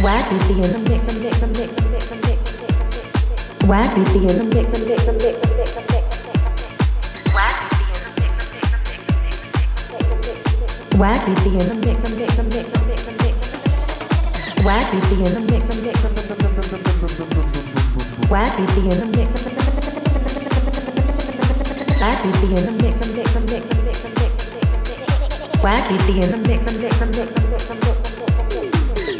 Wacky, the end, the mix, the mix, the mix, the mix, the mix.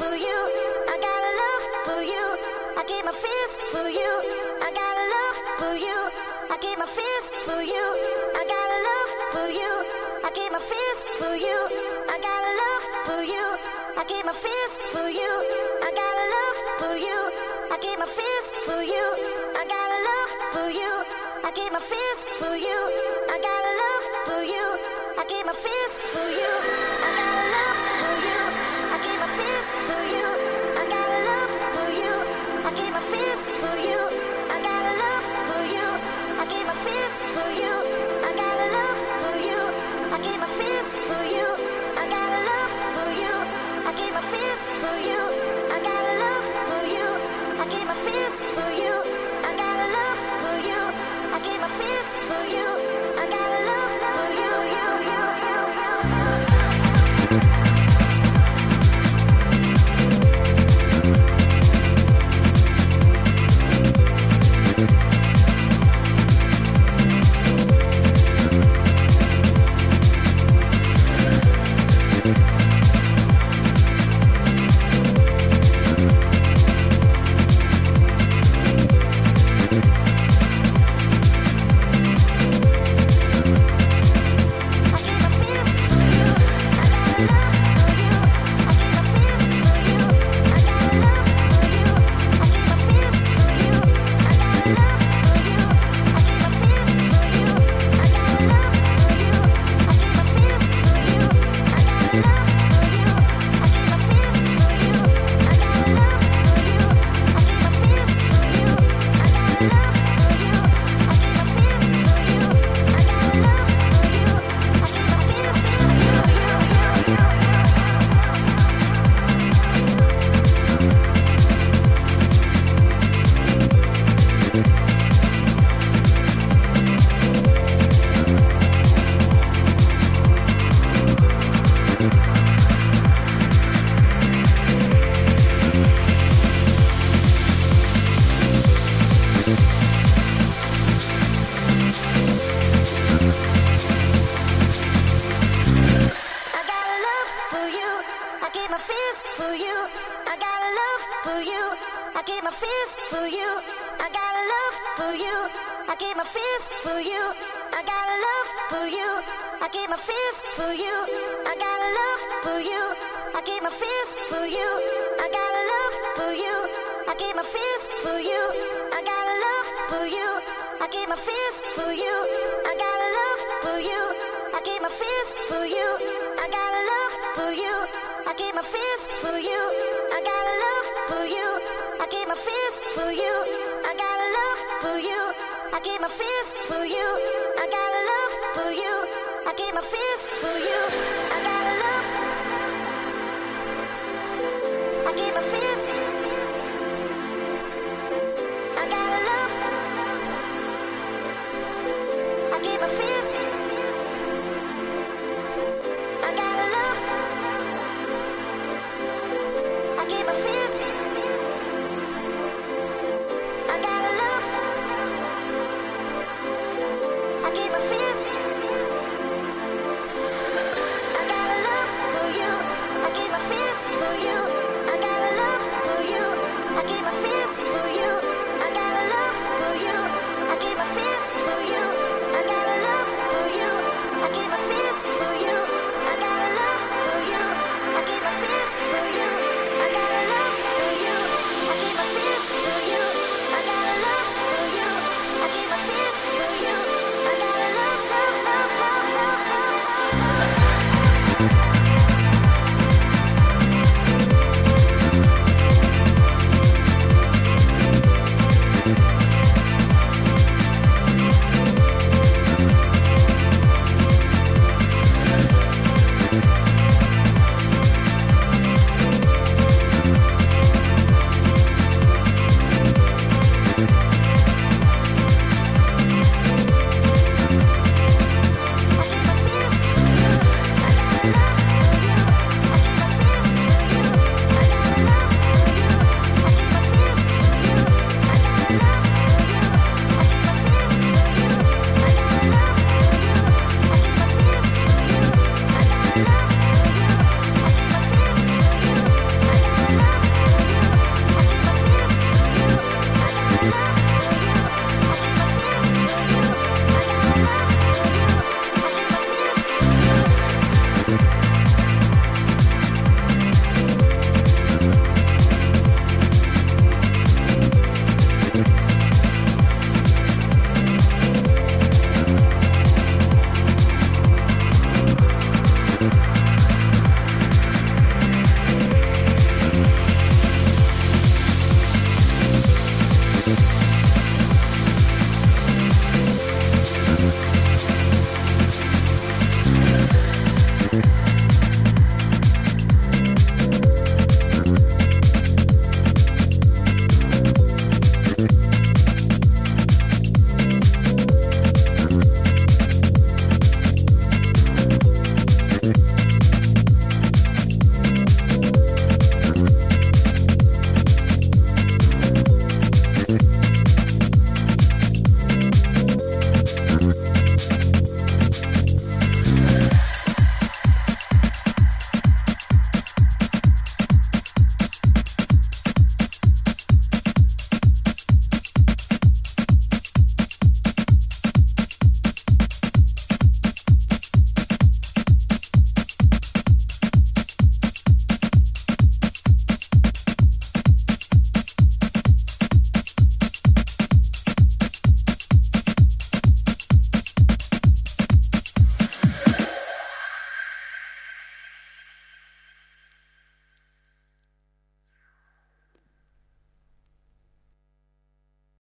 for you. I got love for you. I keep my fears for you. I got love for you. I keep my fears for you. I got love for you. I keep my fears for you. I got love for you. I keep my fears for you. I got love for you. I keep my fears for you. I got love for you. I keep my fears for you.